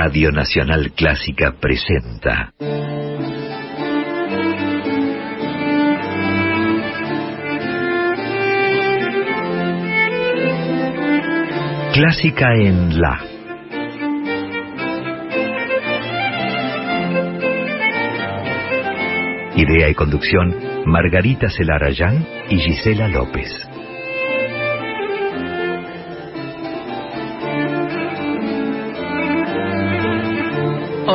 Radio Nacional Clásica presenta. Clásica en La. Idea y conducción, Margarita Celarayán y Gisela López.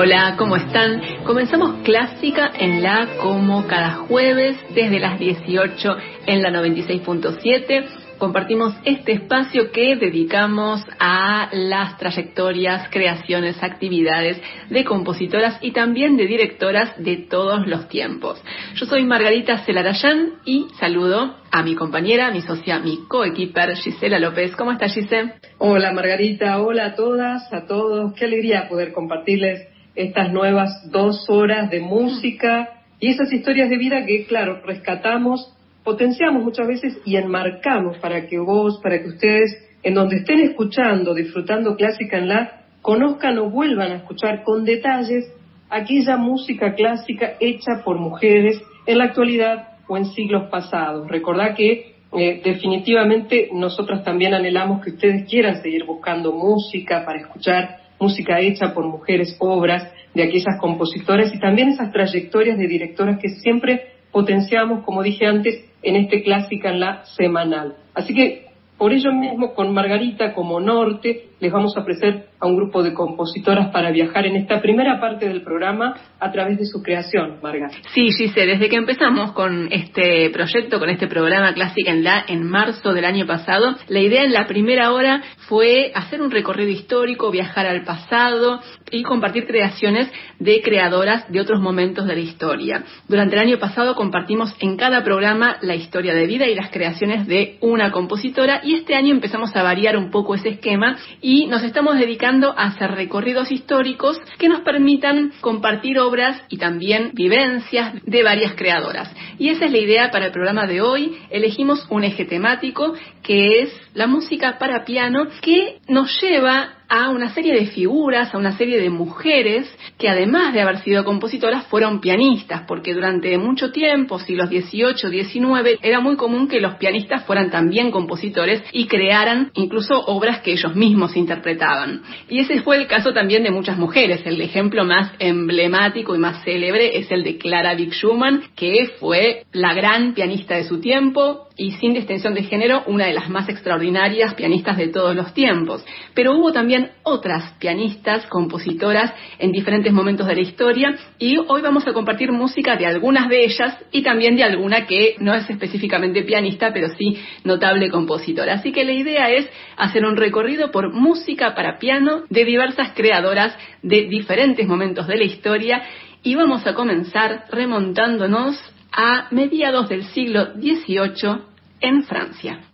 Hola, ¿cómo están? Comenzamos Clásica en la como cada jueves desde las 18 en la 96.7 compartimos este espacio que dedicamos a las trayectorias, creaciones, actividades de compositoras y también de directoras de todos los tiempos. Yo soy Margarita Celarayán y saludo a mi compañera, mi socia, mi coequiper Gisela López. ¿Cómo está Gisela? Hola Margarita, hola a todas, a todos. Qué alegría poder compartirles estas nuevas dos horas de música y esas historias de vida que, claro, rescatamos potenciamos muchas veces y enmarcamos para que vos, para que ustedes, en donde estén escuchando, disfrutando clásica en la, conozcan o vuelvan a escuchar con detalles aquella música clásica hecha por mujeres en la actualidad o en siglos pasados. Recordad que eh, definitivamente nosotros también anhelamos que ustedes quieran seguir buscando música para escuchar música hecha por mujeres, obras de aquellas compositoras y también esas trayectorias de directoras que siempre potenciamos, como dije antes, en este Clásica en la semanal. Así que por ello mismo, con Margarita como norte, les vamos a ofrecer a un grupo de compositoras para viajar en esta primera parte del programa a través de su creación, Margarita. Sí, Gise, desde que empezamos con este proyecto, con este programa Clásica en la, en marzo del año pasado, la idea en la primera hora fue hacer un recorrido histórico, viajar al pasado y compartir creaciones de creadoras de otros momentos de la historia. Durante el año pasado compartimos en cada programa la historia de vida y las creaciones de una compositora y este año empezamos a variar un poco ese esquema y nos estamos dedicando hacer recorridos históricos que nos permitan compartir obras y también vivencias de varias creadoras. Y esa es la idea para el programa de hoy. Elegimos un eje temático que es la música para piano que nos lleva a una serie de figuras, a una serie de mujeres que además de haber sido compositoras fueron pianistas, porque durante mucho tiempo, siglos XVIII, XIX, era muy común que los pianistas fueran también compositores y crearan incluso obras que ellos mismos interpretaban. Y ese fue el caso también de muchas mujeres. El ejemplo más emblemático y más célebre es el de Clara Schumann, que fue la gran pianista de su tiempo, y sin distinción de género, una de las más extraordinarias pianistas de todos los tiempos. Pero hubo también otras pianistas, compositoras en diferentes momentos de la historia y hoy vamos a compartir música de algunas de ellas y también de alguna que no es específicamente pianista, pero sí notable compositora. Así que la idea es hacer un recorrido por música para piano de diversas creadoras de diferentes momentos de la historia y vamos a comenzar remontándonos a mediados del siglo XVIII en Francia.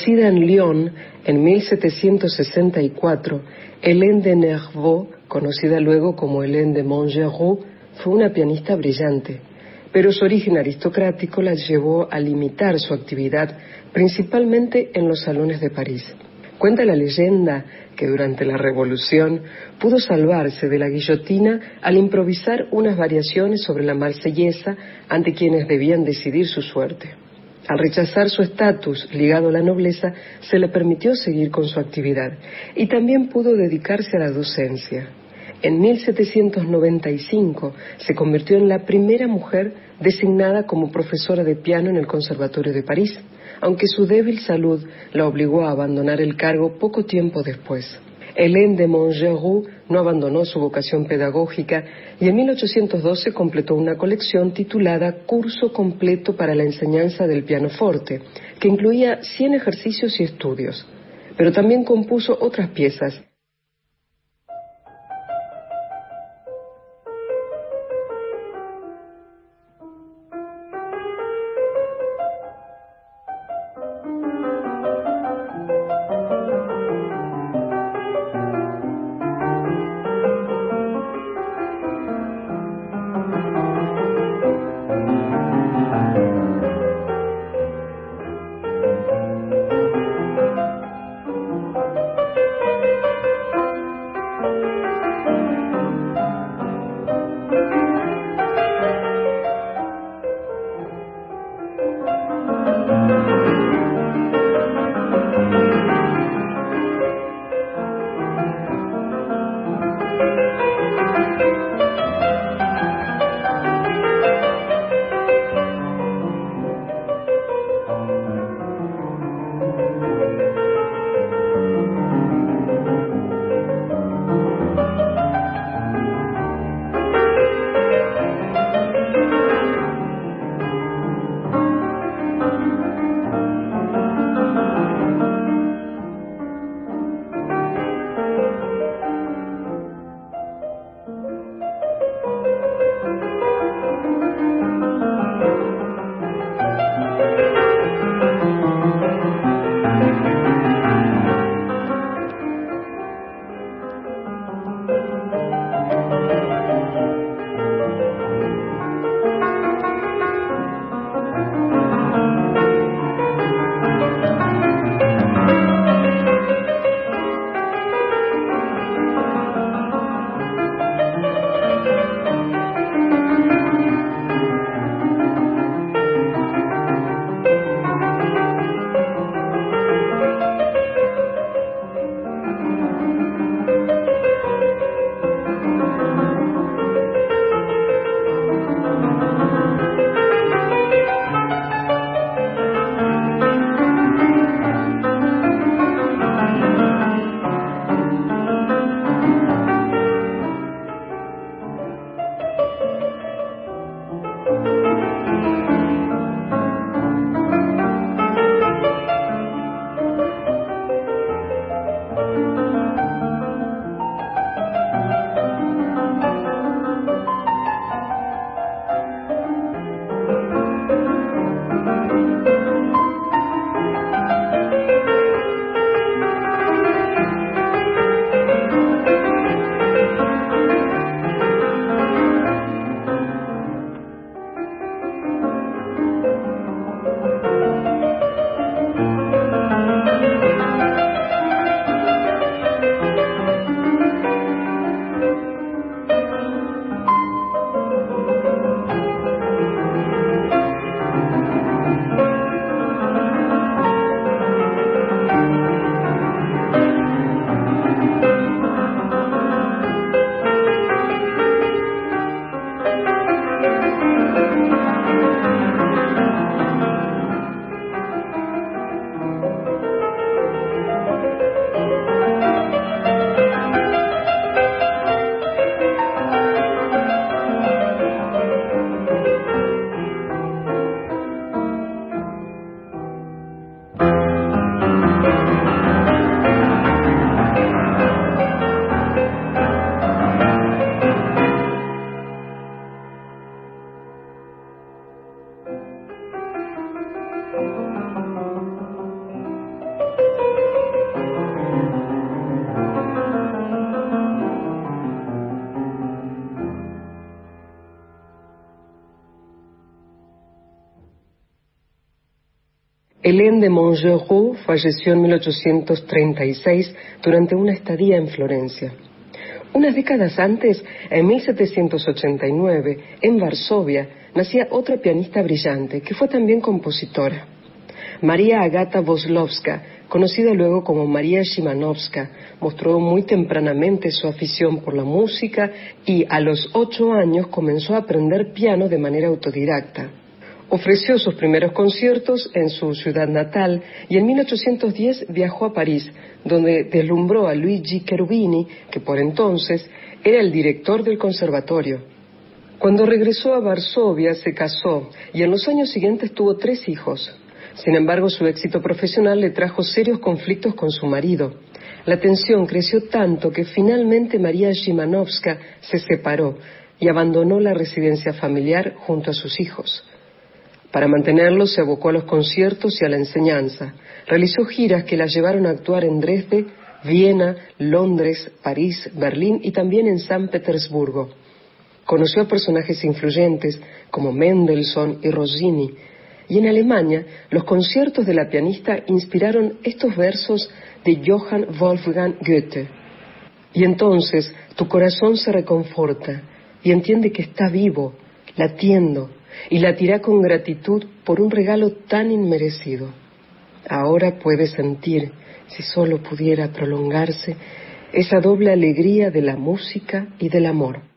Nacida en Lyon en 1764, Hélène de Nervaux, conocida luego como Hélène de Montgeroux, fue una pianista brillante, pero su origen aristocrático la llevó a limitar su actividad principalmente en los salones de París. Cuenta la leyenda que durante la Revolución pudo salvarse de la guillotina al improvisar unas variaciones sobre la marsellesa ante quienes debían decidir su suerte. Al rechazar su estatus ligado a la nobleza, se le permitió seguir con su actividad y también pudo dedicarse a la docencia. En 1795 se convirtió en la primera mujer designada como profesora de piano en el Conservatorio de París, aunque su débil salud la obligó a abandonar el cargo poco tiempo después. Hélène de Montgeroux no abandonó su vocación pedagógica y en 1812 completó una colección titulada Curso completo para la enseñanza del pianoforte, que incluía 100 ejercicios y estudios. Pero también compuso otras piezas de Montgeroux falleció en 1836 durante una estadía en Florencia. Unas décadas antes, en 1789, en Varsovia, nacía otra pianista brillante, que fue también compositora. María Agata Voslowska, conocida luego como María Shimanovska, mostró muy tempranamente su afición por la música y a los ocho años comenzó a aprender piano de manera autodidacta. Ofreció sus primeros conciertos en su ciudad natal y en 1810 viajó a París, donde deslumbró a Luigi Cherubini, que por entonces era el director del conservatorio. Cuando regresó a Varsovia se casó y en los años siguientes tuvo tres hijos. Sin embargo, su éxito profesional le trajo serios conflictos con su marido. La tensión creció tanto que finalmente María Shimanovska se separó y abandonó la residencia familiar junto a sus hijos. Para mantenerlo se abocó a los conciertos y a la enseñanza. Realizó giras que la llevaron a actuar en Dresde, Viena, Londres, París, Berlín y también en San Petersburgo. Conoció a personajes influyentes como Mendelssohn y Rossini, y en Alemania los conciertos de la pianista inspiraron estos versos de Johann Wolfgang Goethe. Y entonces tu corazón se reconforta y entiende que está vivo, latiendo, y latirá con gratitud por un regalo tan inmerecido. Ahora puede sentir, si solo pudiera prolongarse, esa doble alegría de la música y del amor.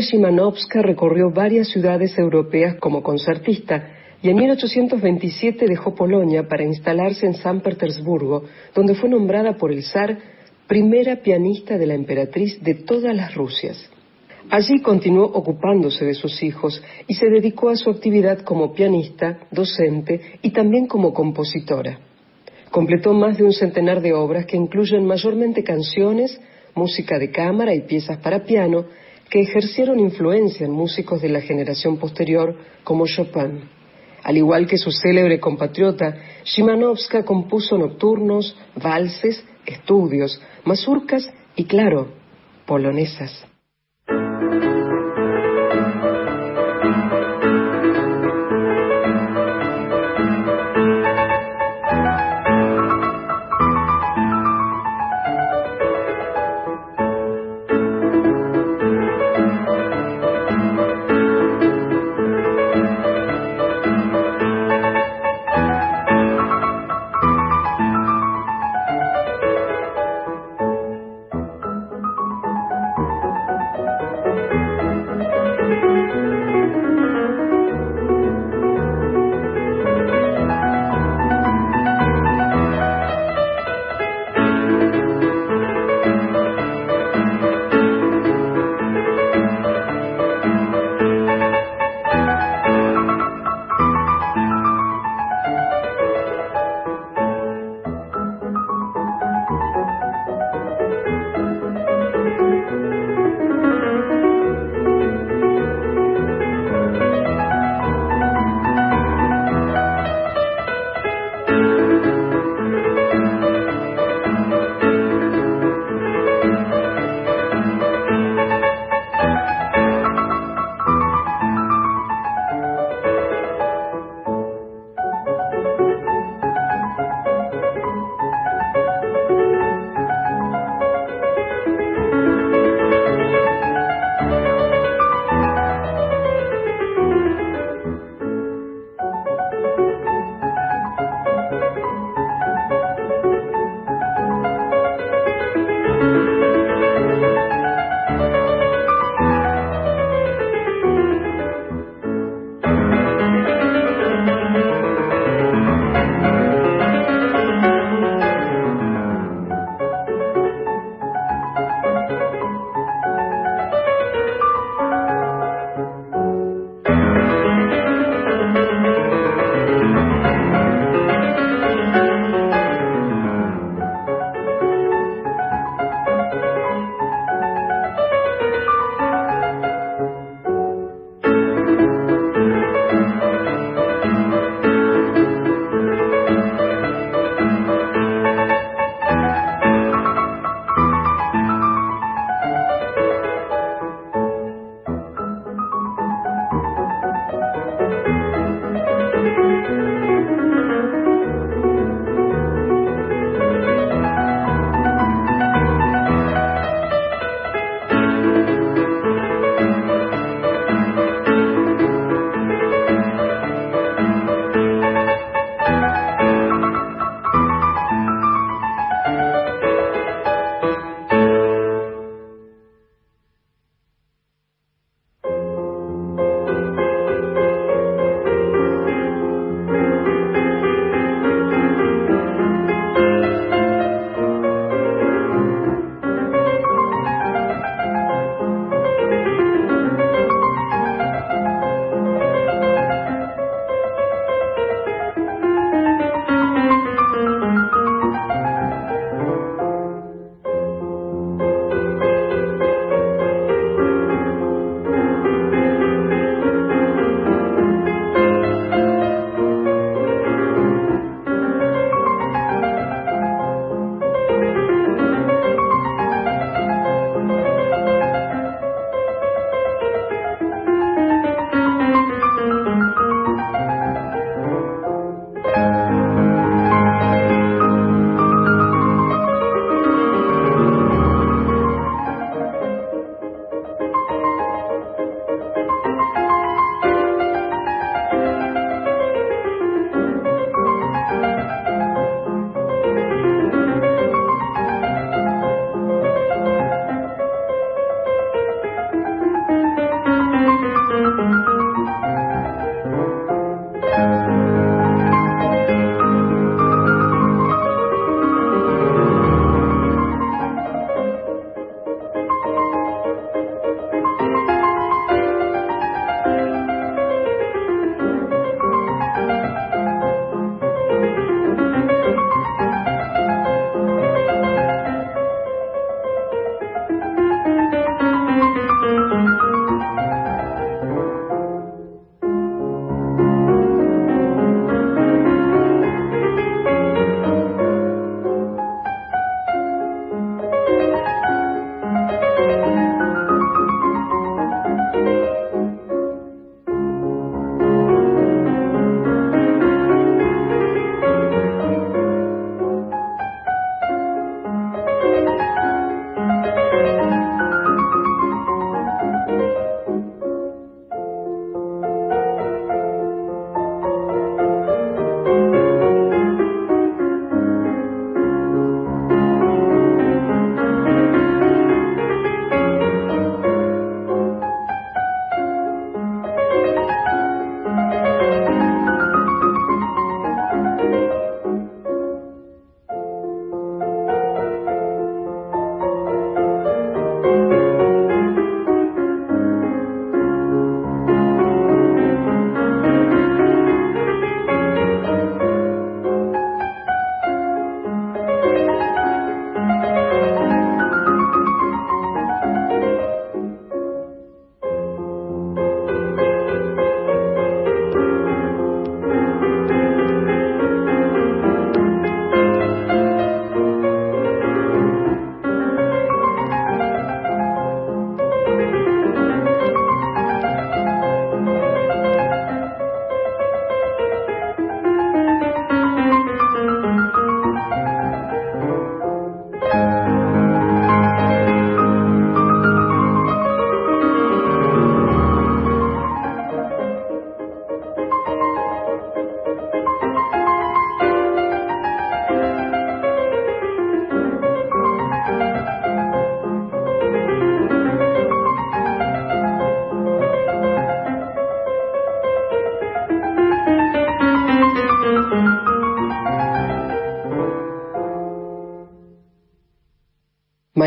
Shimanovska recorrió varias ciudades europeas como concertista y en 1827 dejó Polonia para instalarse en San Petersburgo, donde fue nombrada por el zar primera pianista de la emperatriz de todas las Rusias. Allí continuó ocupándose de sus hijos y se dedicó a su actividad como pianista, docente y también como compositora. Completó más de un centenar de obras que incluyen mayormente canciones, música de cámara y piezas para piano, que ejercieron influencia en músicos de la generación posterior como Chopin. Al igual que su célebre compatriota, Shimanovska compuso nocturnos, valses, estudios, mazurcas y, claro, polonesas.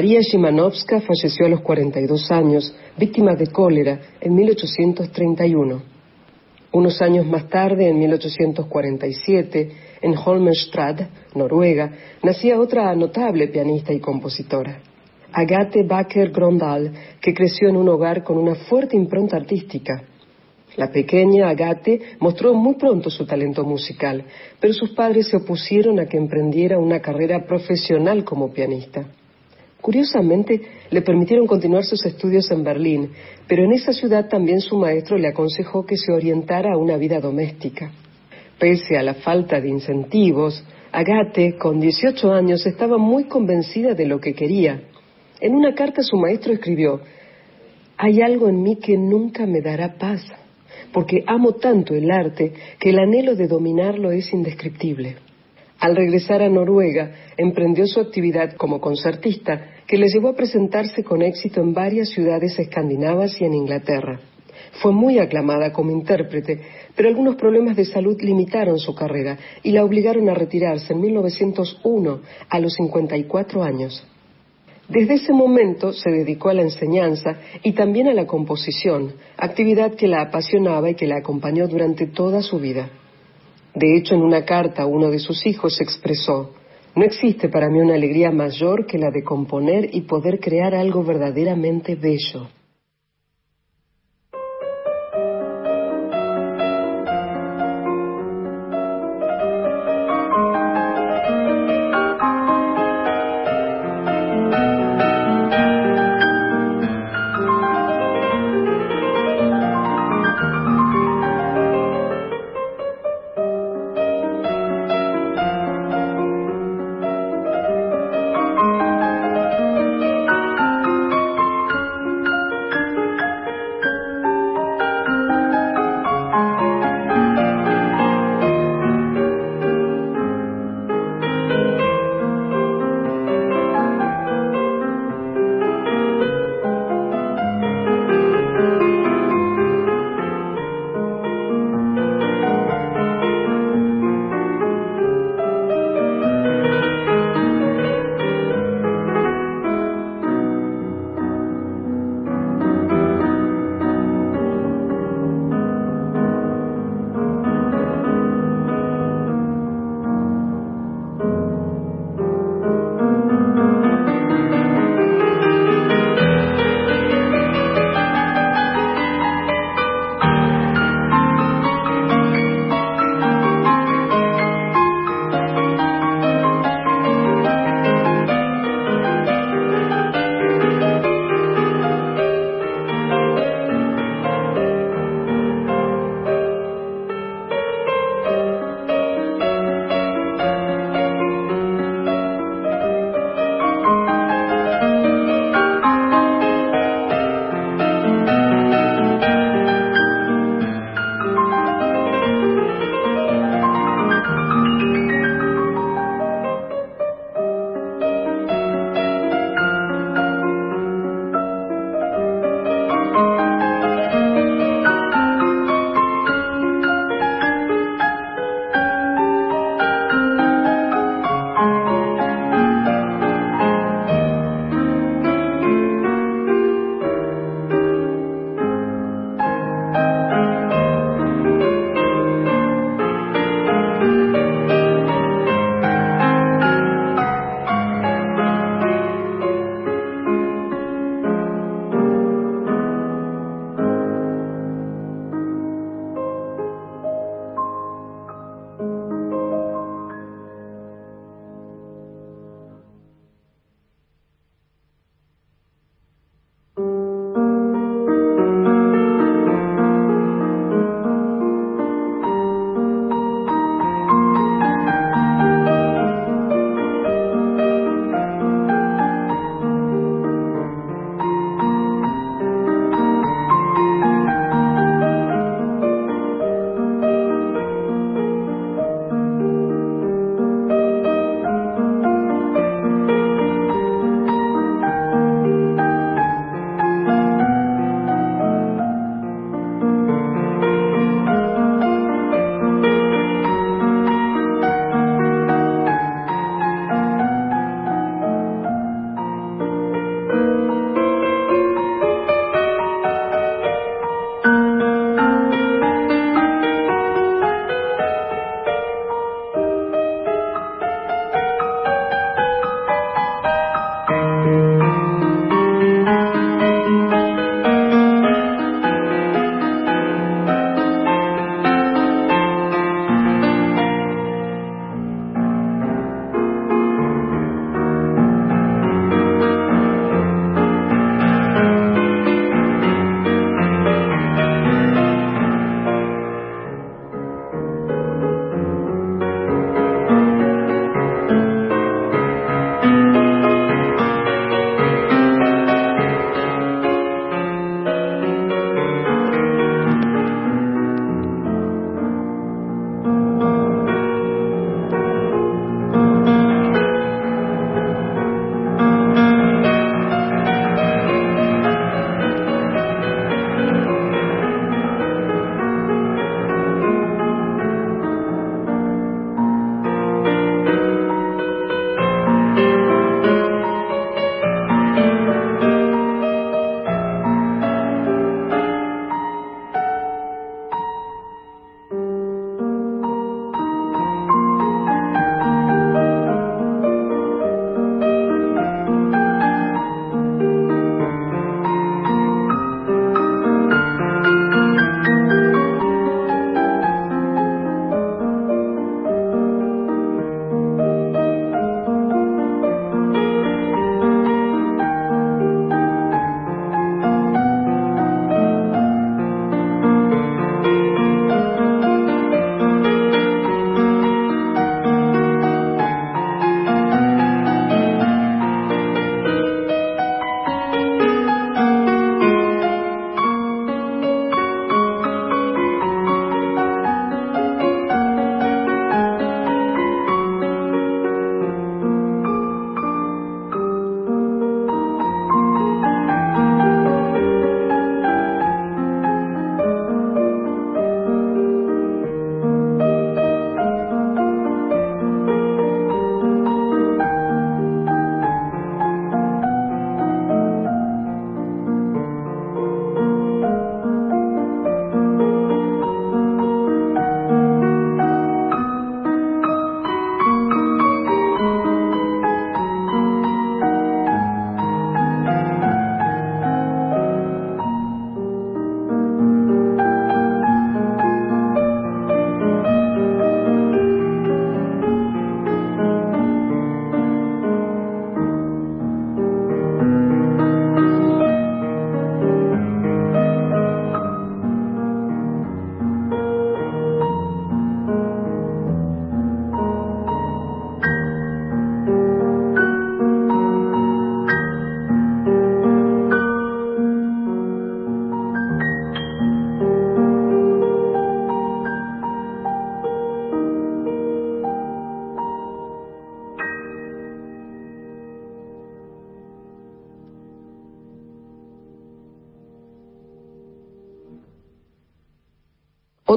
María Shimanovska falleció a los 42 años, víctima de cólera, en 1831. Unos años más tarde, en 1847, en Holmenstrad, Noruega, nacía otra notable pianista y compositora, Agathe Baker Grondal, que creció en un hogar con una fuerte impronta artística. La pequeña Agathe mostró muy pronto su talento musical, pero sus padres se opusieron a que emprendiera una carrera profesional como pianista. Curiosamente, le permitieron continuar sus estudios en Berlín, pero en esa ciudad también su maestro le aconsejó que se orientara a una vida doméstica. Pese a la falta de incentivos, Agathe, con 18 años, estaba muy convencida de lo que quería. En una carta su maestro escribió, Hay algo en mí que nunca me dará paz, porque amo tanto el arte que el anhelo de dominarlo es indescriptible. Al regresar a Noruega, emprendió su actividad como concertista, que le llevó a presentarse con éxito en varias ciudades escandinavas y en Inglaterra. Fue muy aclamada como intérprete, pero algunos problemas de salud limitaron su carrera y la obligaron a retirarse en 1901 a los 54 años. Desde ese momento se dedicó a la enseñanza y también a la composición, actividad que la apasionaba y que la acompañó durante toda su vida. De hecho, en una carta uno de sus hijos expresó, no existe para mí una alegría mayor que la de componer y poder crear algo verdaderamente bello.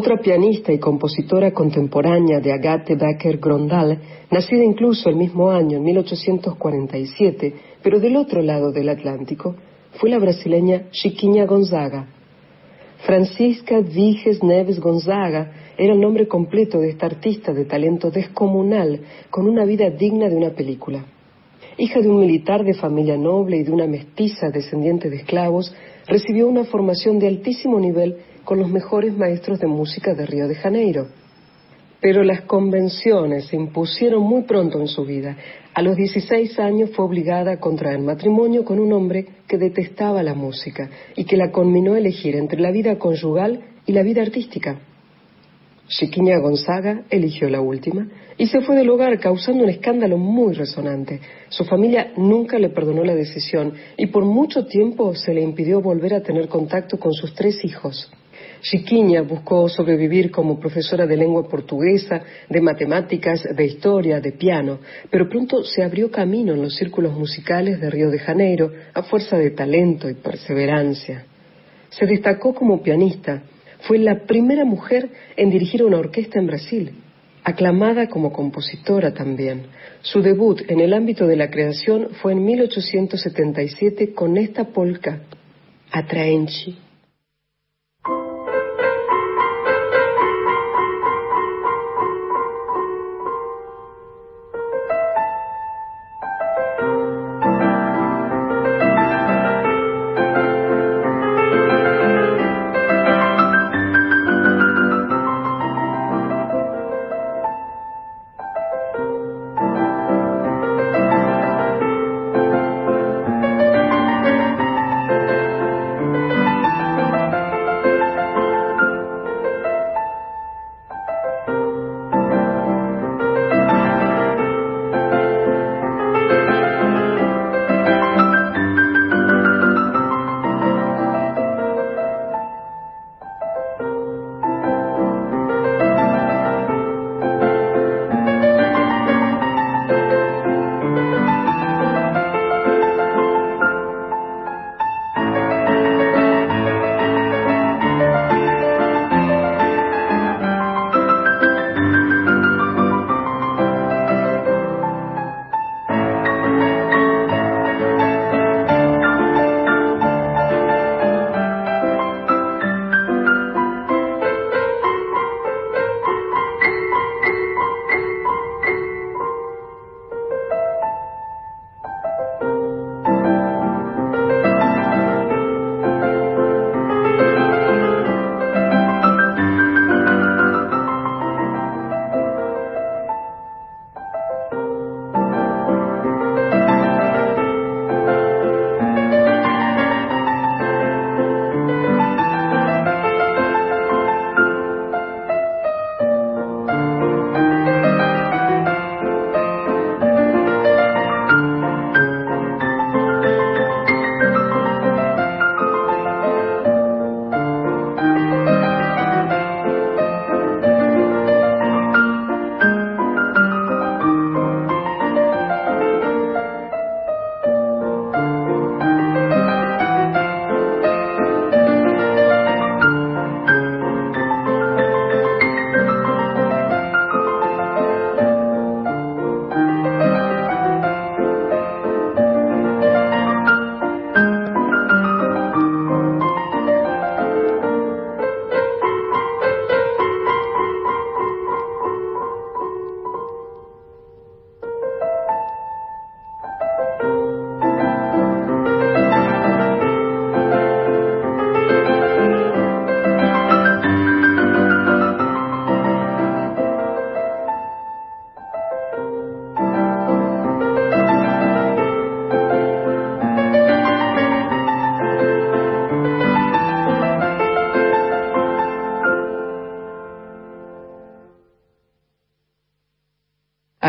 Otra pianista y compositora contemporánea de Agathe Becker Grondal, nacida incluso el mismo año, en 1847, pero del otro lado del Atlántico, fue la brasileña Chiquinha Gonzaga. Francisca Viges Neves Gonzaga era el nombre completo de esta artista de talento descomunal, con una vida digna de una película. Hija de un militar de familia noble y de una mestiza descendiente de esclavos, recibió una formación de altísimo nivel con los mejores maestros de música de Río de Janeiro. Pero las convenciones se impusieron muy pronto en su vida. A los 16 años fue obligada a contraer matrimonio con un hombre que detestaba la música y que la conminó a elegir entre la vida conyugal y la vida artística. Chiquiña Gonzaga eligió la última y se fue del hogar causando un escándalo muy resonante. Su familia nunca le perdonó la decisión y por mucho tiempo se le impidió volver a tener contacto con sus tres hijos. Chiquiña buscó sobrevivir como profesora de lengua portuguesa, de matemáticas, de historia, de piano, pero pronto se abrió camino en los círculos musicales de Río de Janeiro a fuerza de talento y perseverancia. Se destacó como pianista, fue la primera mujer en dirigir una orquesta en Brasil, aclamada como compositora también. Su debut en el ámbito de la creación fue en 1877 con esta polka, Atraenchi.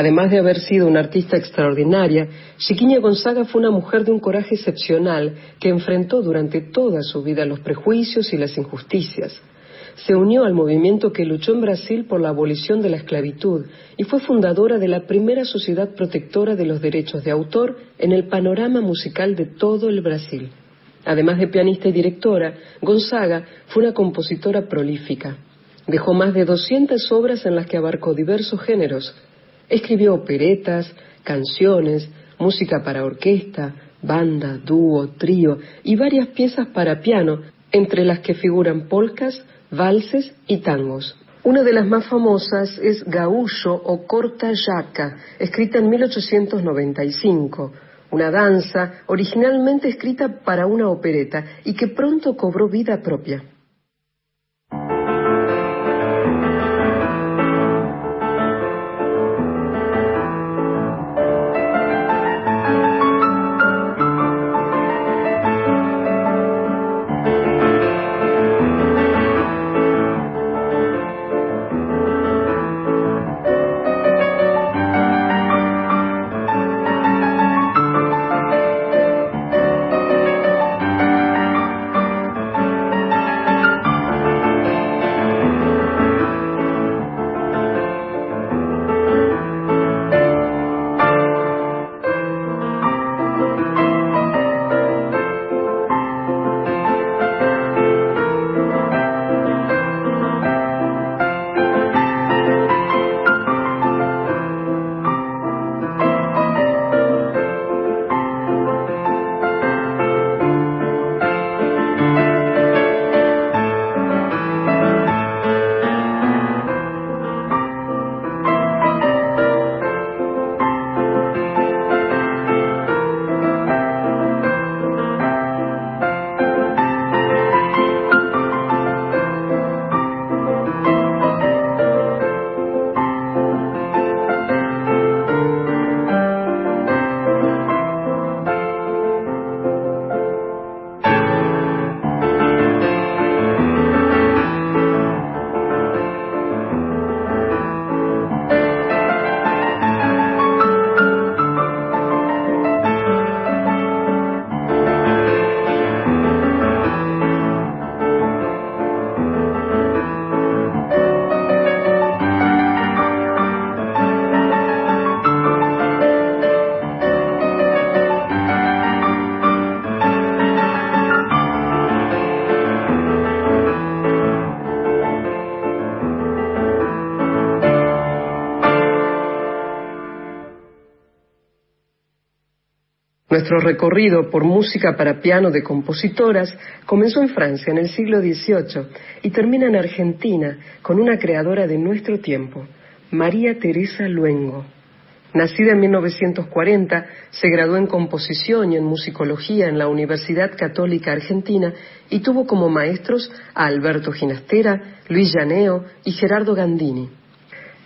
Además de haber sido una artista extraordinaria, Chiquiña Gonzaga fue una mujer de un coraje excepcional que enfrentó durante toda su vida los prejuicios y las injusticias. Se unió al movimiento que luchó en Brasil por la abolición de la esclavitud y fue fundadora de la primera sociedad protectora de los derechos de autor en el panorama musical de todo el Brasil. Además de pianista y directora, Gonzaga fue una compositora prolífica. Dejó más de 200 obras en las que abarcó diversos géneros. Escribió operetas, canciones, música para orquesta, banda, dúo, trío y varias piezas para piano, entre las que figuran polcas, valses y tangos. Una de las más famosas es Gaullo o Corta Yaca, escrita en 1895, una danza originalmente escrita para una opereta y que pronto cobró vida propia. Nuestro recorrido por música para piano de compositoras comenzó en Francia en el siglo XVIII y termina en Argentina con una creadora de nuestro tiempo, María Teresa Luengo. Nacida en 1940, se graduó en composición y en musicología en la Universidad Católica Argentina y tuvo como maestros a Alberto Ginastera, Luis Llaneo y Gerardo Gandini.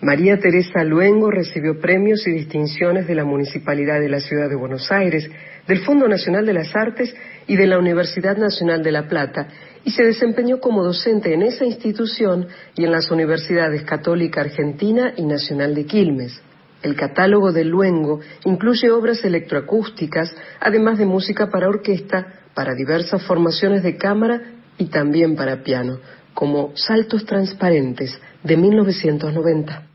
María Teresa Luengo recibió premios y distinciones de la Municipalidad de la Ciudad de Buenos Aires, del Fondo Nacional de las Artes y de la Universidad Nacional de La Plata, y se desempeñó como docente en esa institución y en las universidades Católica Argentina y Nacional de Quilmes. El catálogo de Luengo incluye obras electroacústicas, además de música para orquesta, para diversas formaciones de cámara y también para piano, como Saltos Transparentes de 1990.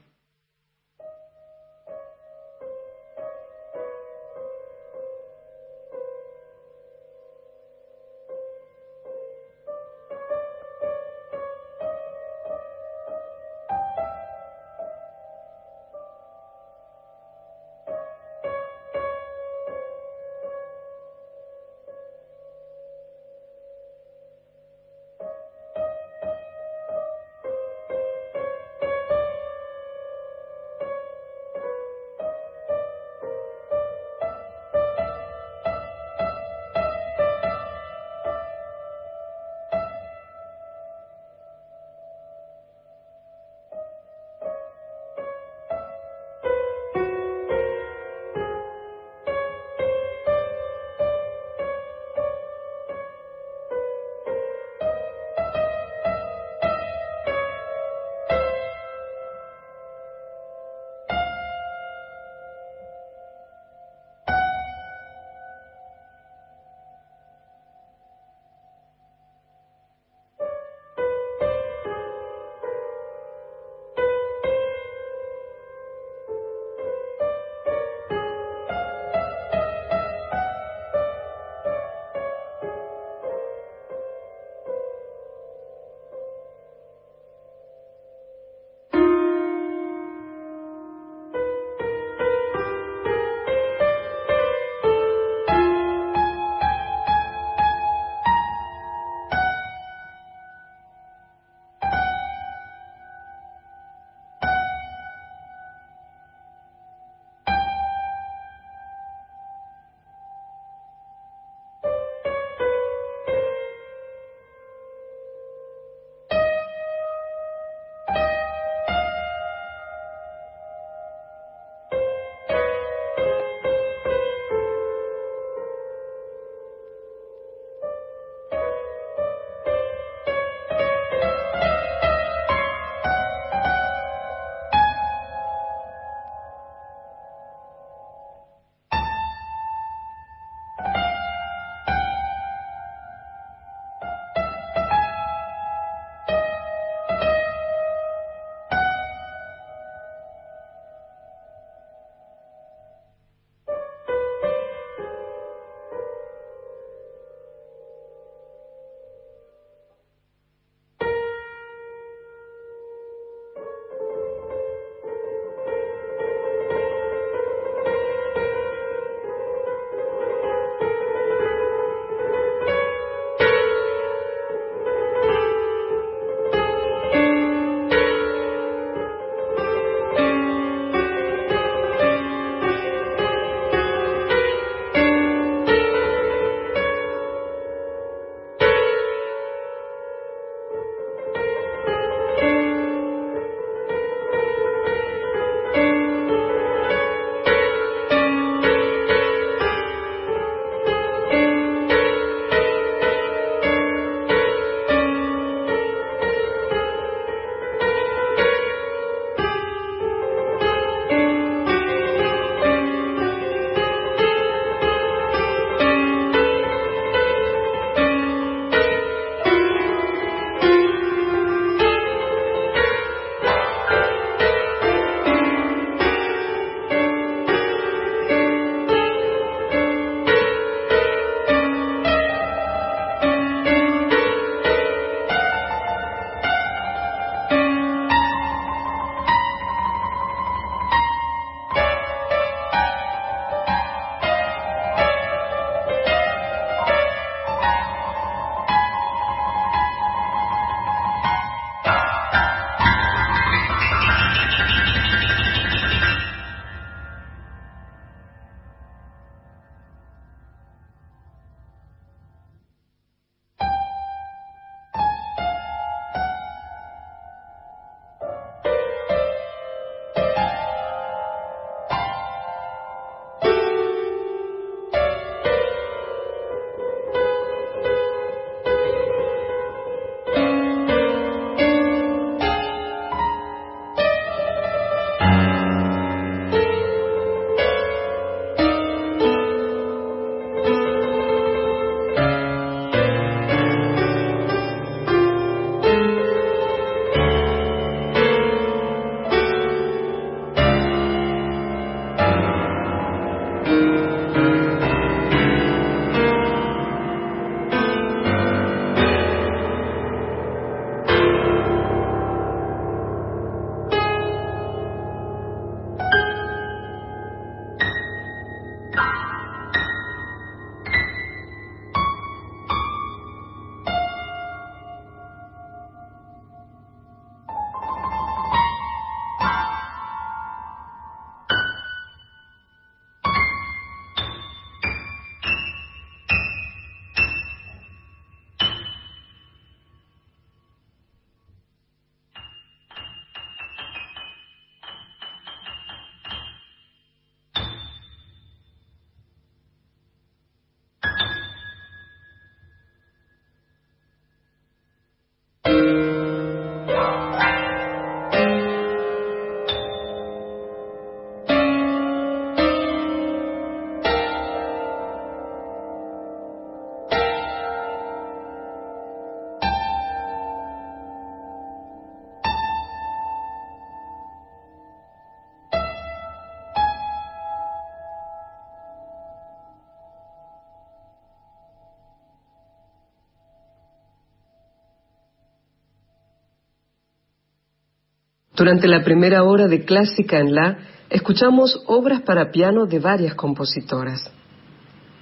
Durante la primera hora de Clásica en La, escuchamos obras para piano de varias compositoras.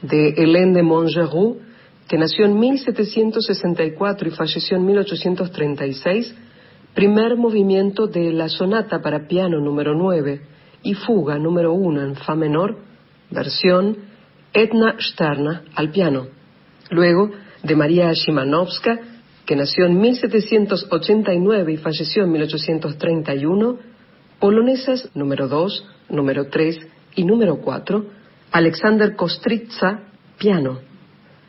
De Hélène de Montgeroux, que nació en 1764 y falleció en 1836, primer movimiento de la sonata para piano número 9 y fuga número 1 en fa menor, versión Etna Sterna al piano. Luego, de María Shimanovska, que nació en 1789 y falleció en 1831, polonesas número 2, número 3 y número 4, Alexander Kostritza, piano.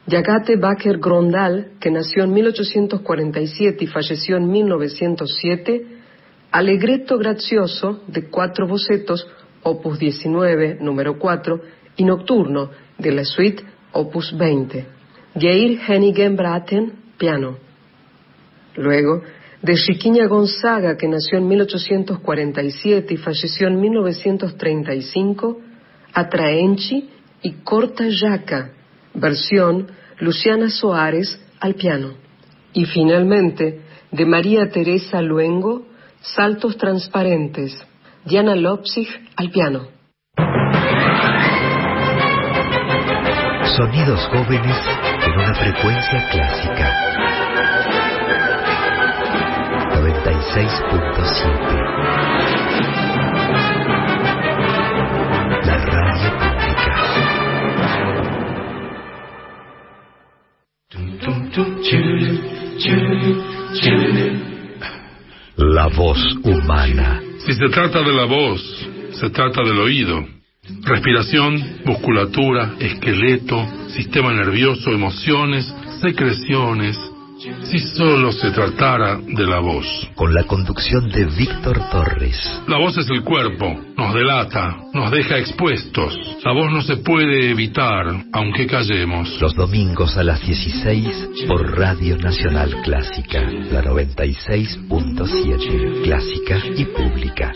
Yagate Baker Grondal, que nació en 1847 y falleció en 1907, Alegreto Gracioso, de cuatro bocetos, opus 19, número 4, y Nocturno, de la suite, opus 20. Geir Hennigen Braten, piano. Luego, de Chiquiña Gonzaga, que nació en 1847 y falleció en 1935, Atraenchi y Corta Yaca, versión Luciana Soares al piano. Y finalmente, de María Teresa Luengo, Saltos Transparentes, Diana Lopzig al piano. Sonidos jóvenes en una frecuencia clásica. 96.7 La radio pública. La voz humana. Si se trata de la voz, se trata del oído. Respiración, musculatura, esqueleto, sistema nervioso, emociones, secreciones, si solo se tratara de la voz. Con la conducción de Víctor Torres. La voz es el cuerpo, nos delata, nos deja expuestos. La voz no se puede evitar, aunque callemos. Los domingos a las 16 por Radio Nacional Clásica, la 96.7, clásica y pública.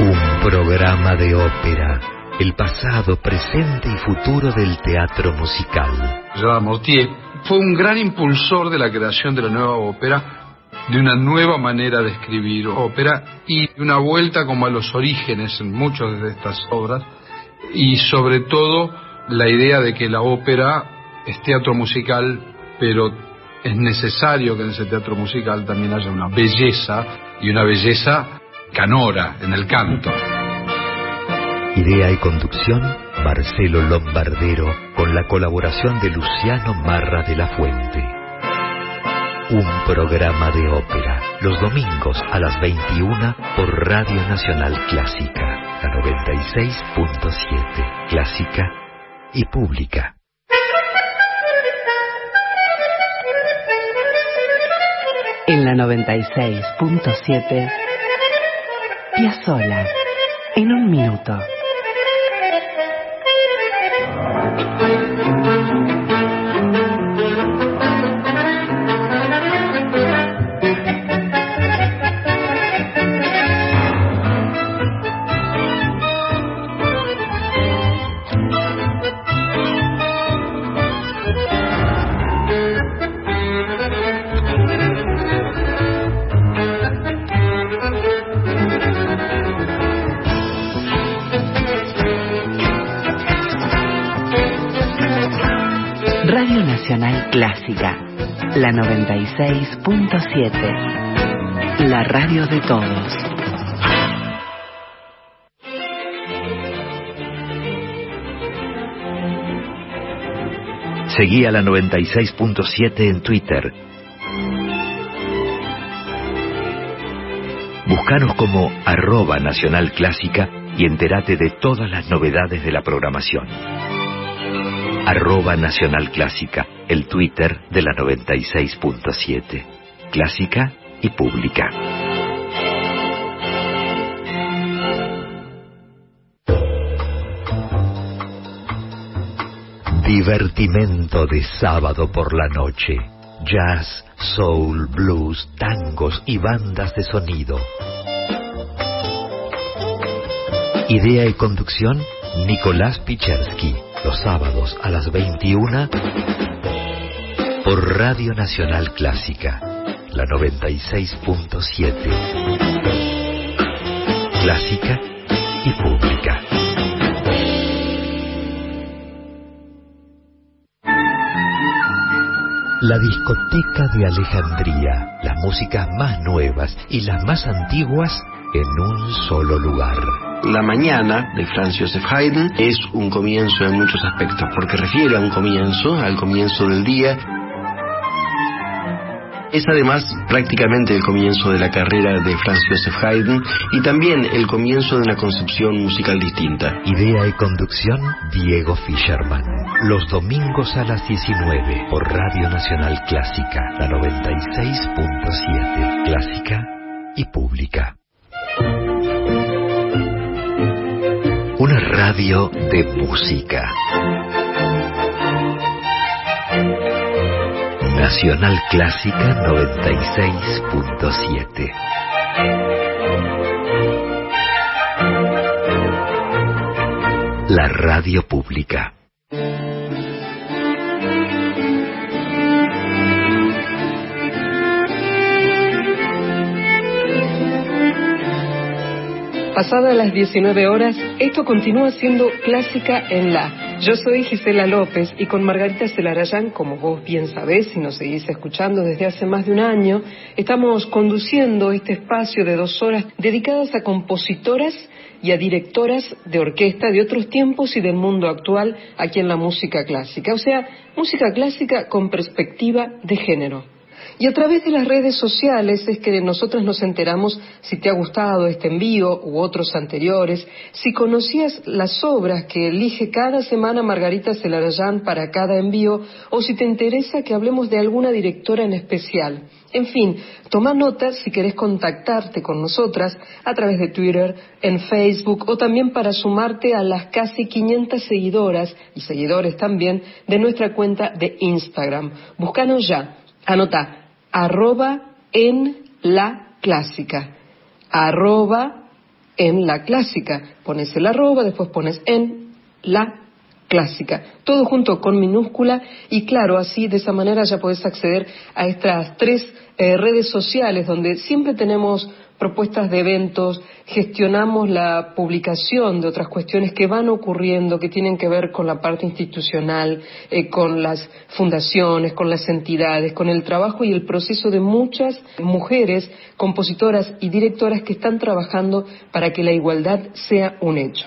Un programa de ópera el pasado, presente y futuro del teatro musical. Gerard Mortier fue un gran impulsor de la creación de la nueva ópera, de una nueva manera de escribir ópera y de una vuelta como a los orígenes en muchas de estas obras y sobre todo la idea de que la ópera es teatro musical, pero es necesario que en ese teatro musical también haya una belleza y una belleza canora en el canto. Idea y conducción, Marcelo Lombardero, con la colaboración de Luciano Marra de la Fuente. Un programa de ópera, los domingos a las 21 por Radio Nacional Clásica, la 96.7, clásica y pública. En la 96.7, Piazzola, en un minuto thank Clásica, la 96.7, la radio de todos. Seguí a la 96.7 en Twitter. Búscanos como arroba nacional clásica y entérate de todas las novedades de la programación arroba Nacional Clásica, el Twitter de la 96.7. Clásica y pública. Divertimento de sábado por la noche. Jazz, soul, blues, tangos y bandas de sonido. Idea y conducción, Nicolás Pichersky los sábados a las 21 Radio Nacional Clásica, la 96.7. Clásica y pública. La discoteca de Alejandría, las músicas más nuevas y las más antiguas en un solo lugar. La mañana de Franz Joseph Haydn es un comienzo en muchos aspectos, porque refiere a un comienzo, al comienzo del día. Es además prácticamente el comienzo de la carrera de Franz Joseph Haydn y también el comienzo de una concepción musical distinta. Idea y conducción, Diego Fischerman. Los domingos a las 19 por Radio Nacional Clásica, la 96.7. Clásica y pública. Una radio de música. Nacional Clásica 96.7. La radio pública. Pasadas las 19 horas, esto continúa siendo clásica en la. Yo soy Gisela López y con Margarita Celarayán, como vos bien sabés y nos seguís escuchando desde hace más de un año, estamos conduciendo este espacio de dos horas dedicadas a compositoras y a directoras de orquesta de otros tiempos y del mundo actual aquí en la música clásica. O sea, música clásica con perspectiva de género. Y a través de las redes sociales es que nosotros nos enteramos si te ha gustado este envío u otros anteriores, si conocías las obras que elige cada semana Margarita Celarayán para cada envío o si te interesa que hablemos de alguna directora en especial. En fin, toma nota si querés contactarte con nosotras a través de Twitter, en Facebook o también para sumarte a las casi 500 seguidoras y seguidores también de nuestra cuenta de Instagram. Búscanos ya. Anota arroba en la clásica. Arroba en la clásica. Pones el arroba, después pones en la clásica. Todo junto con minúscula y claro, así de esa manera ya podés acceder a estas tres eh, redes sociales donde siempre tenemos propuestas de eventos, gestionamos la publicación de otras cuestiones que van ocurriendo, que tienen que ver con la parte institucional, eh, con las fundaciones, con las entidades, con el trabajo y el proceso de muchas mujeres, compositoras y directoras que están trabajando para que la igualdad sea un hecho.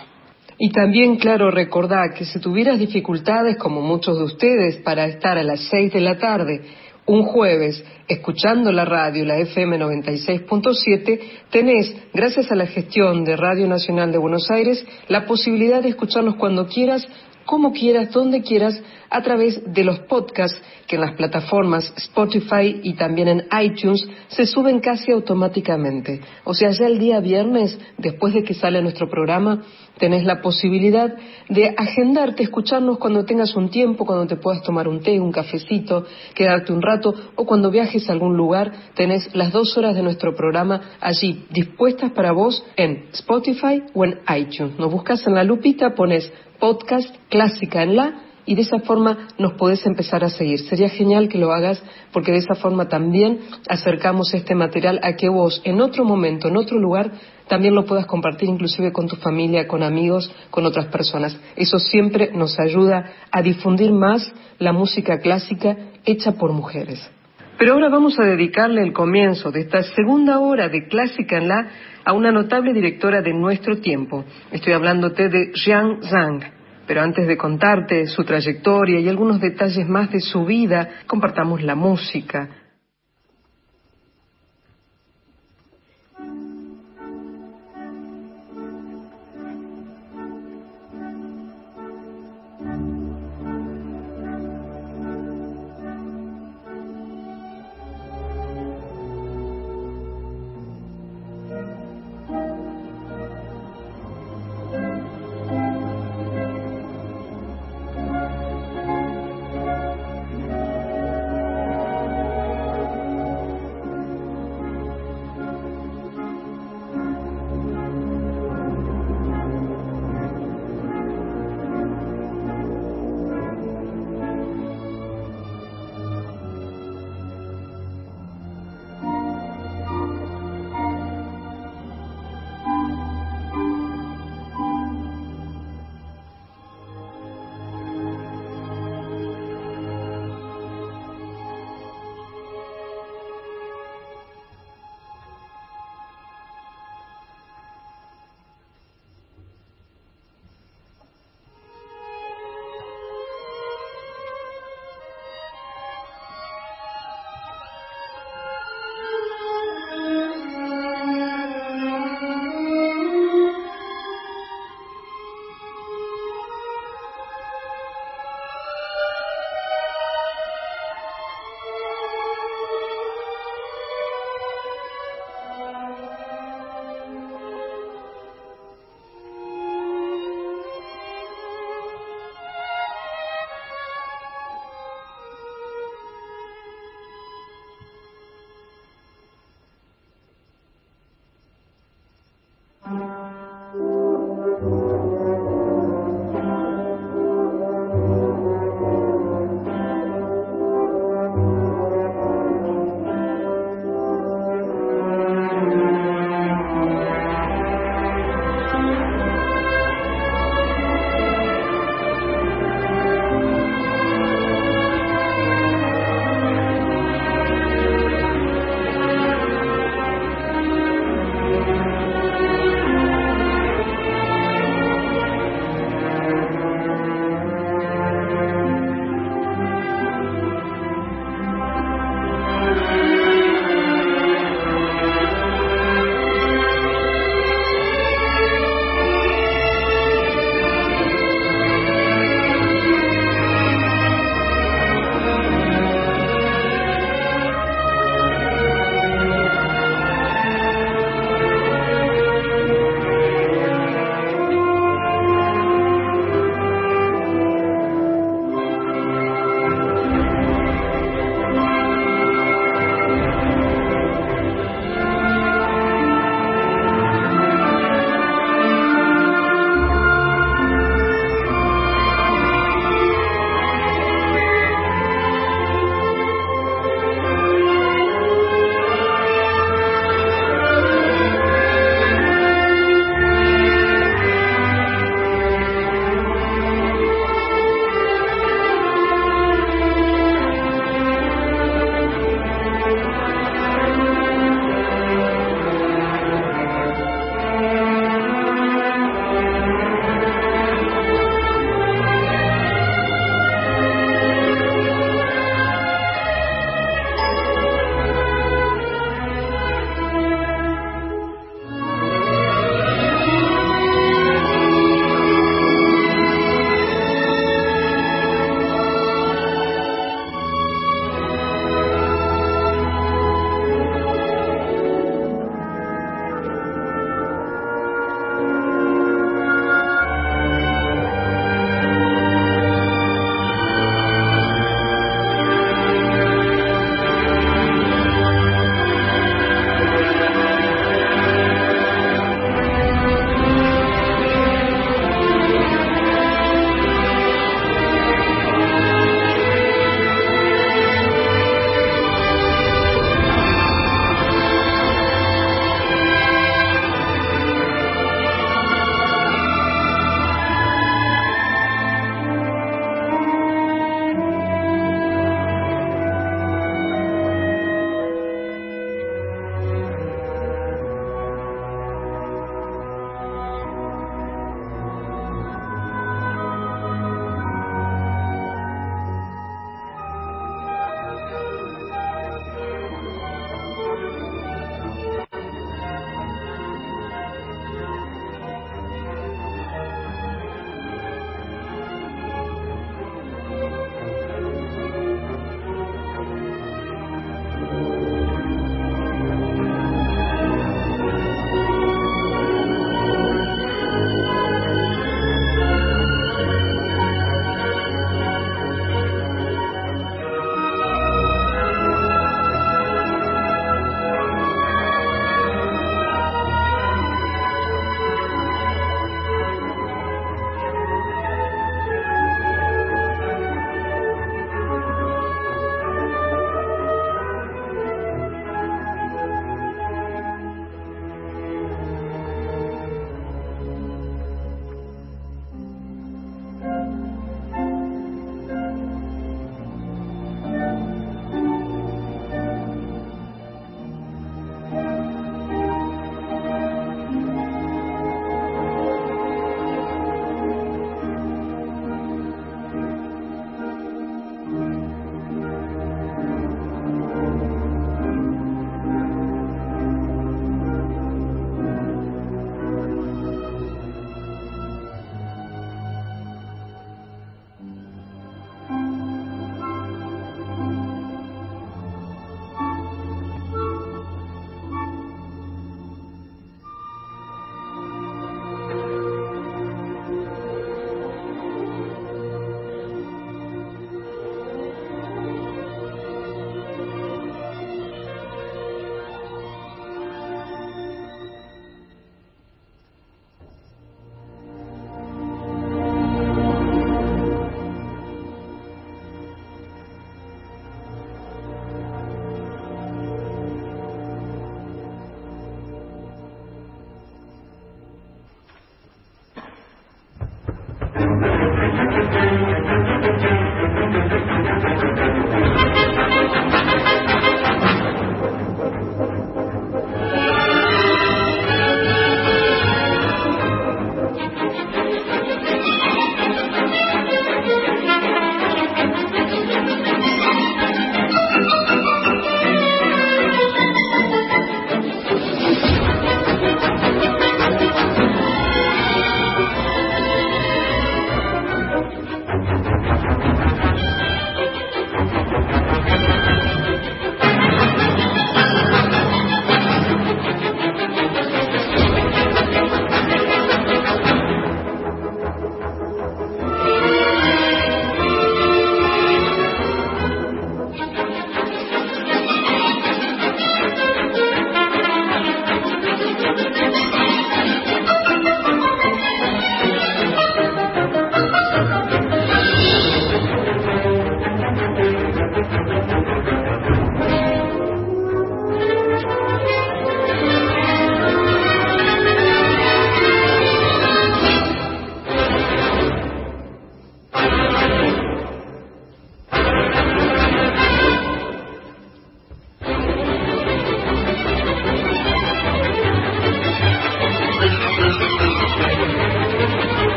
Y también, claro, recordar que si tuvieras dificultades, como muchos de ustedes, para estar a las seis de la tarde un jueves escuchando la radio, la FM 96.7, tenés, gracias a la gestión de Radio Nacional de Buenos Aires, la posibilidad de escucharnos cuando quieras, como quieras, donde quieras, a través de los podcasts que en las plataformas Spotify y también en iTunes se suben casi automáticamente. O sea, ya el día viernes, después de que sale nuestro programa, tenés la posibilidad de agendarte, escucharnos cuando tengas un tiempo, cuando te puedas tomar un té, un cafecito, quedarte un rato o cuando viajes a algún lugar, tenés las dos horas de nuestro programa allí dispuestas para vos en Spotify o en iTunes. Nos buscas en la lupita, pones podcast clásica en la y de esa forma nos podés empezar a seguir. Sería genial que lo hagas porque de esa forma también acercamos este material a que vos en otro momento, en otro lugar, también lo puedas compartir inclusive con tu familia, con amigos, con otras personas. Eso siempre nos ayuda a difundir más la música clásica hecha por mujeres. Pero ahora vamos a dedicarle el comienzo de esta segunda hora de Clásica en la a una notable directora de nuestro tiempo. Estoy hablándote de Jiang Zhang. Pero antes de contarte su trayectoria y algunos detalles más de su vida, compartamos la música,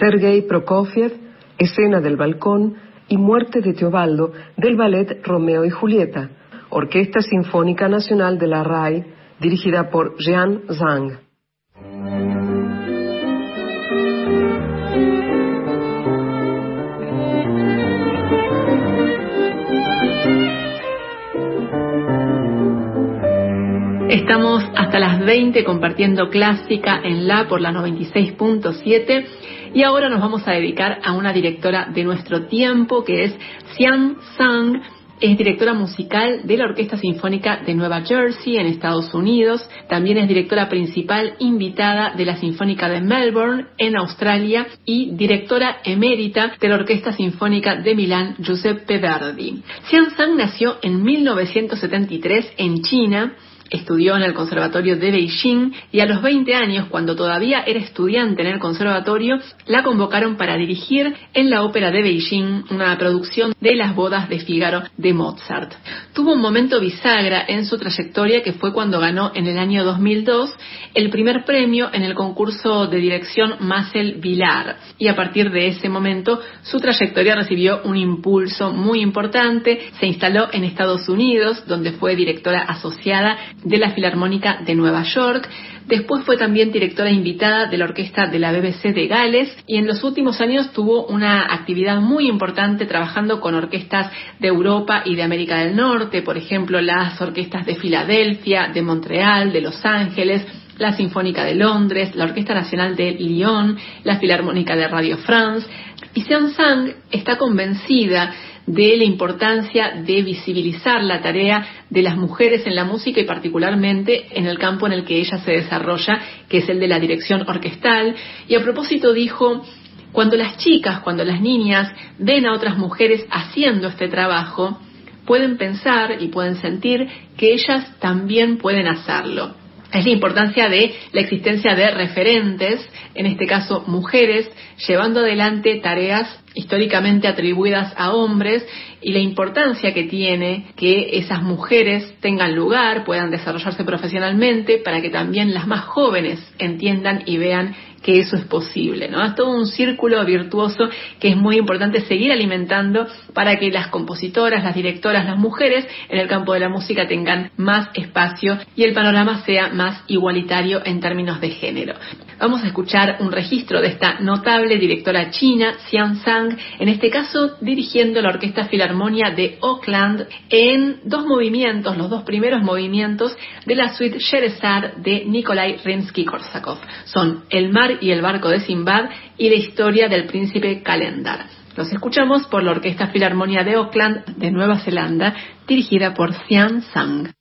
Sergei Prokofiev, Escena del balcón, y Muerte de Teobaldo del ballet Romeo y Julieta, Orquesta Sinfónica Nacional de la RAI, dirigida por Jean Zhang. Estamos hasta las 20 compartiendo clásica en La por la 96.7 y ahora nos vamos a dedicar a una directora de nuestro tiempo que es Xian Sang. Es directora musical de la Orquesta Sinfónica de Nueva Jersey en Estados Unidos. También es directora principal invitada de la Sinfónica de Melbourne en Australia y directora emérita de la Orquesta Sinfónica de Milán Giuseppe Verdi. Xian Sang nació en 1973 en China Estudió en el Conservatorio de Beijing y a los 20 años, cuando todavía era estudiante en el conservatorio, la convocaron para dirigir en la Ópera de Beijing una producción de Las bodas de Fígaro de Mozart. Tuvo un momento bisagra en su trayectoria que fue cuando ganó en el año 2002 el primer premio en el concurso de dirección Marcel Villar y a partir de ese momento su trayectoria recibió un impulso muy importante, se instaló en Estados Unidos donde fue directora asociada de la Filarmónica de Nueva York. Después fue también directora invitada de la orquesta de la BBC de Gales y en los últimos años tuvo una actividad muy importante trabajando con orquestas de Europa y de América del Norte, por ejemplo las orquestas de Filadelfia, de Montreal, de Los Ángeles, la Sinfónica de Londres, la Orquesta Nacional de Lyon, la Filarmónica de Radio France. Y Sean Sang está convencida de la importancia de visibilizar la tarea de las mujeres en la música y particularmente en el campo en el que ella se desarrolla, que es el de la dirección orquestal. Y a propósito dijo, cuando las chicas, cuando las niñas ven a otras mujeres haciendo este trabajo, pueden pensar y pueden sentir que ellas también pueden hacerlo es la importancia de la existencia de referentes, en este caso mujeres, llevando adelante tareas históricamente atribuidas a hombres y la importancia que tiene que esas mujeres tengan lugar, puedan desarrollarse profesionalmente, para que también las más jóvenes entiendan y vean que eso es posible, ¿no? Es todo un círculo virtuoso que es muy importante seguir alimentando para que las compositoras, las directoras, las mujeres en el campo de la música tengan más espacio y el panorama sea más igualitario en términos de género. Vamos a escuchar un registro de esta notable directora china, Xian Sang, en este caso dirigiendo la Orquesta Filarmonia de Auckland en dos movimientos, los dos primeros movimientos de la suite Sherazad de Nikolai Rimsky-Korsakov. Son El mar y el barco de Simbad y la historia del príncipe Calendar. Los escuchamos por la Orquesta Filarmonia de Auckland de Nueva Zelanda, dirigida por Xian Sang.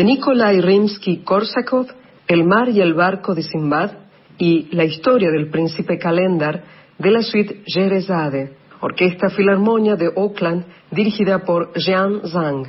De Nikolai Rimsky-Korsakov, El mar y el barco de Simbad y La historia del príncipe Calendar de la suite Jerezade, Orquesta Filarmonia de Oakland dirigida por Jean Zhang.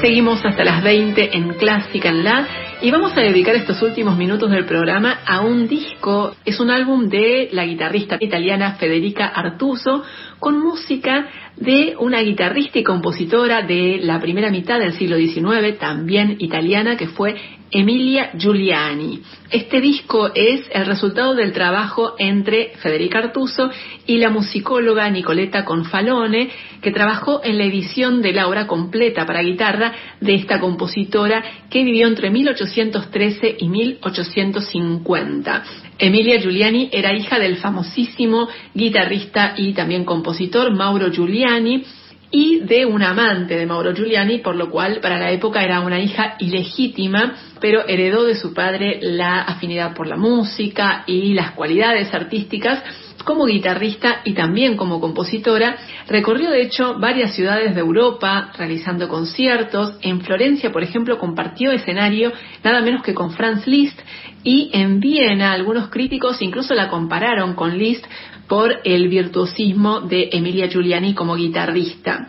Seguimos hasta las 20 en Clásica en La y vamos a dedicar estos últimos minutos del programa a un disco, es un álbum de la guitarrista italiana Federica Artuso con música de una guitarrista y compositora de la primera mitad del siglo XIX, también italiana, que fue Emilia Giuliani. Este disco es el resultado del trabajo entre Federica Artuso y la musicóloga Nicoletta Confalone, que trabajó en la edición de la obra completa para guitarra de esta compositora que vivió entre 1813 y 1850. Emilia Giuliani era hija del famosísimo guitarrista y también compositor Mauro Giuliani, y de un amante de Mauro Giuliani, por lo cual para la época era una hija ilegítima, pero heredó de su padre la afinidad por la música y las cualidades artísticas. Como guitarrista y también como compositora, recorrió de hecho varias ciudades de Europa realizando conciertos. En Florencia, por ejemplo, compartió escenario nada menos que con Franz Liszt y en Viena algunos críticos incluso la compararon con Liszt por el virtuosismo de Emilia Giuliani como guitarrista.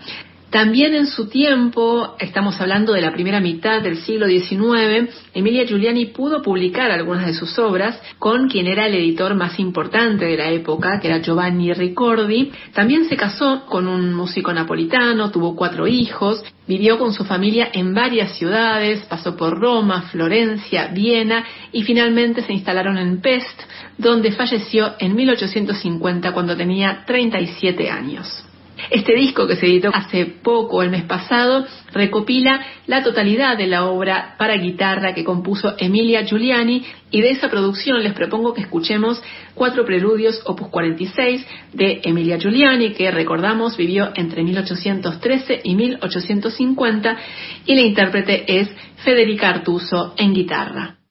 También en su tiempo, estamos hablando de la primera mitad del siglo XIX, Emilia Giuliani pudo publicar algunas de sus obras con quien era el editor más importante de la época, que era Giovanni Ricordi. También se casó con un músico napolitano, tuvo cuatro hijos, vivió con su familia en varias ciudades, pasó por Roma, Florencia, Viena y finalmente se instalaron en Pest, donde falleció en 1850 cuando tenía 37 años. Este disco que se editó hace poco, el mes pasado, recopila la totalidad de la obra para guitarra que compuso Emilia Giuliani y de esa producción les propongo que escuchemos cuatro preludios opus 46 de Emilia Giuliani que recordamos vivió entre 1813 y 1850 y la intérprete es Federica Artuso en guitarra.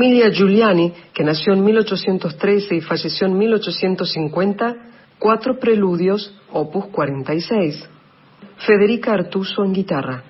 De Emilia Giuliani, que nació en 1813 y falleció en 1850, cuatro preludios, opus 46. Federica Artuso en guitarra.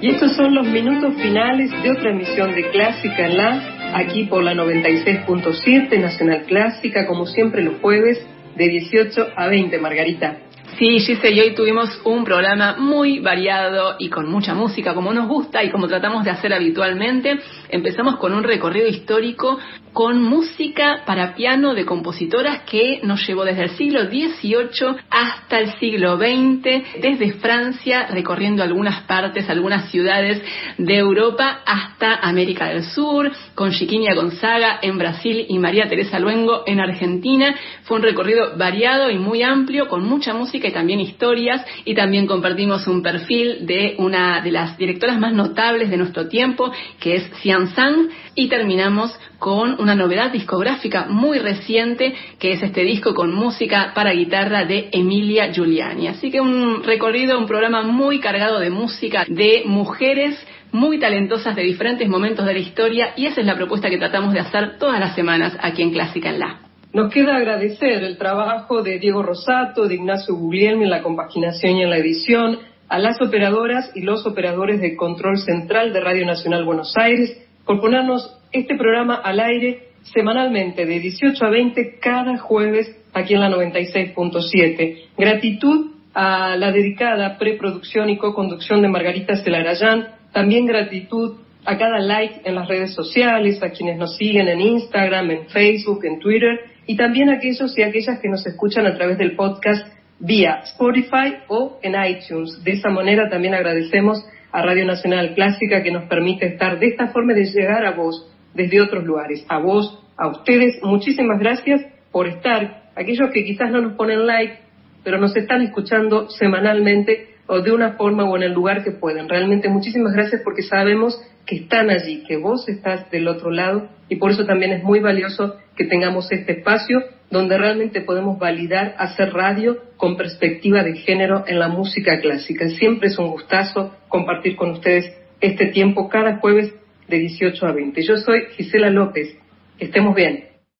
Y estos son los minutos finales de otra emisión de Clásica en la, aquí por la 96.7 Nacional Clásica, como siempre los jueves, de 18 a 20, Margarita. Sí, Gise, y hoy tuvimos un programa muy variado y con mucha música, como nos gusta y como tratamos de hacer habitualmente. Empezamos con un recorrido histórico con música para piano de compositoras que nos llevó desde el siglo XVIII hasta el siglo XX, desde Francia, recorriendo algunas partes, algunas ciudades de Europa, hasta América del Sur, con Chiquiña Gonzaga en Brasil y María Teresa Luengo en Argentina. Fue un recorrido variado y muy amplio, con mucha música también historias, y también compartimos un perfil de una de las directoras más notables de nuestro tiempo, que es Xian Sang, y terminamos con una novedad discográfica muy reciente, que es este disco con música para guitarra de Emilia Giuliani. Así que un recorrido, un programa muy cargado de música, de mujeres muy talentosas de diferentes momentos de la historia, y esa es la propuesta que tratamos de hacer todas las semanas aquí en Clásica en La. Nos queda agradecer el trabajo de Diego Rosato, de Ignacio Guglielmi en la compaginación y en la edición, a las operadoras y los operadores de control central de Radio Nacional Buenos Aires, por ponernos este programa al aire semanalmente de 18 a 20 cada jueves aquí en la 96.7. Gratitud a la dedicada preproducción y co-conducción de Margarita Celarayán, también gratitud a cada like en las redes sociales, a quienes nos siguen en Instagram, en Facebook, en Twitter y también a aquellos y aquellas que nos escuchan a través del podcast vía Spotify o en iTunes. De esa manera también agradecemos a Radio Nacional Clásica que nos permite estar de esta forma de llegar a vos desde otros lugares. A vos, a ustedes, muchísimas gracias por estar. Aquellos que quizás no nos ponen like, pero nos están escuchando semanalmente o de una forma o en el lugar que pueden. Realmente muchísimas gracias porque sabemos que están allí, que vos estás del otro lado y por eso también es muy valioso que tengamos este espacio donde realmente podemos validar hacer radio con perspectiva de género en la música clásica. Siempre es un gustazo compartir con ustedes este tiempo cada jueves de 18 a 20. Yo soy Gisela López. estemos bien.